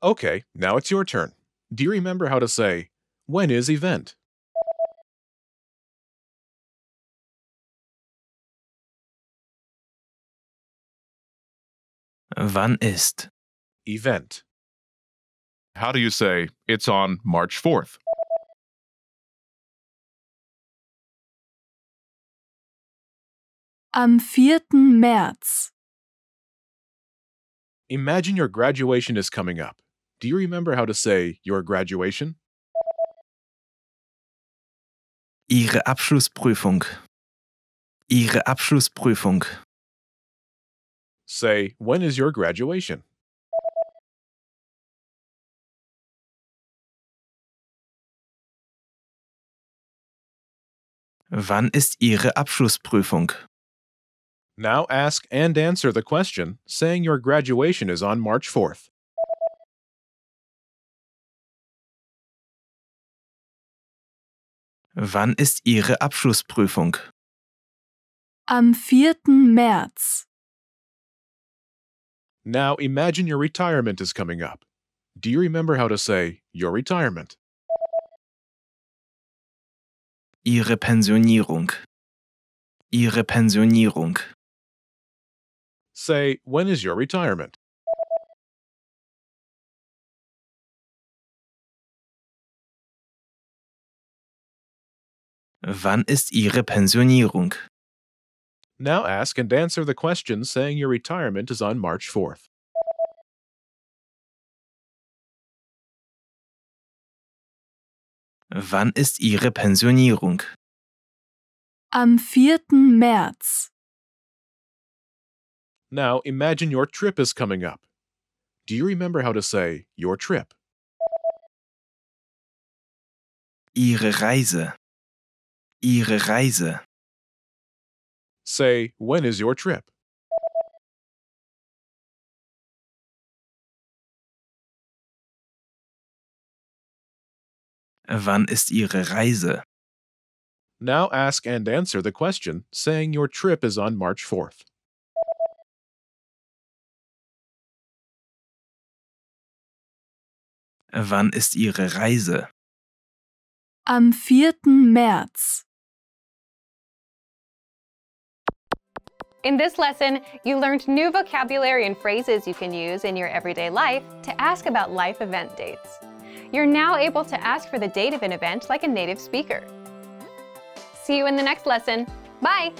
Okay, now it's your turn. Do you remember how to say, when is event? Wann ist? Event. How do you say, it's on March 4th? Am 4. März. Imagine your graduation is coming up. Do you remember how to say your graduation? Ihre Abschlussprüfung. Ihre Abschlussprüfung. Say, when is your graduation? Wann ist Ihre Abschlussprüfung? Now ask and answer the question, saying your graduation is on March 4th. Wann ist Ihre Abschlussprüfung? Am 4. März. Now imagine your retirement is coming up. Do you remember how to say your retirement? Ihre Pensionierung. Ihre Pensionierung. Say, when is your retirement? Wann ist Ihre Pensionierung? Now ask and answer the question, saying your retirement is on March 4th. Wann ist Ihre Pensionierung? Am 4. März. Now imagine your trip is coming up. Do you remember how to say your trip? Ihre Reise. Ihre Reise. Say, when is your trip? Wann ist Ihre Reise? Now ask and answer the question, saying your trip is on March 4th. Wann ist Ihre Reise? Am 4. März. In this lesson, you learned new vocabulary and phrases you can use in your everyday life to ask about life event dates. You're now able to ask for the date of an event like a native speaker. See you in the next lesson. Bye!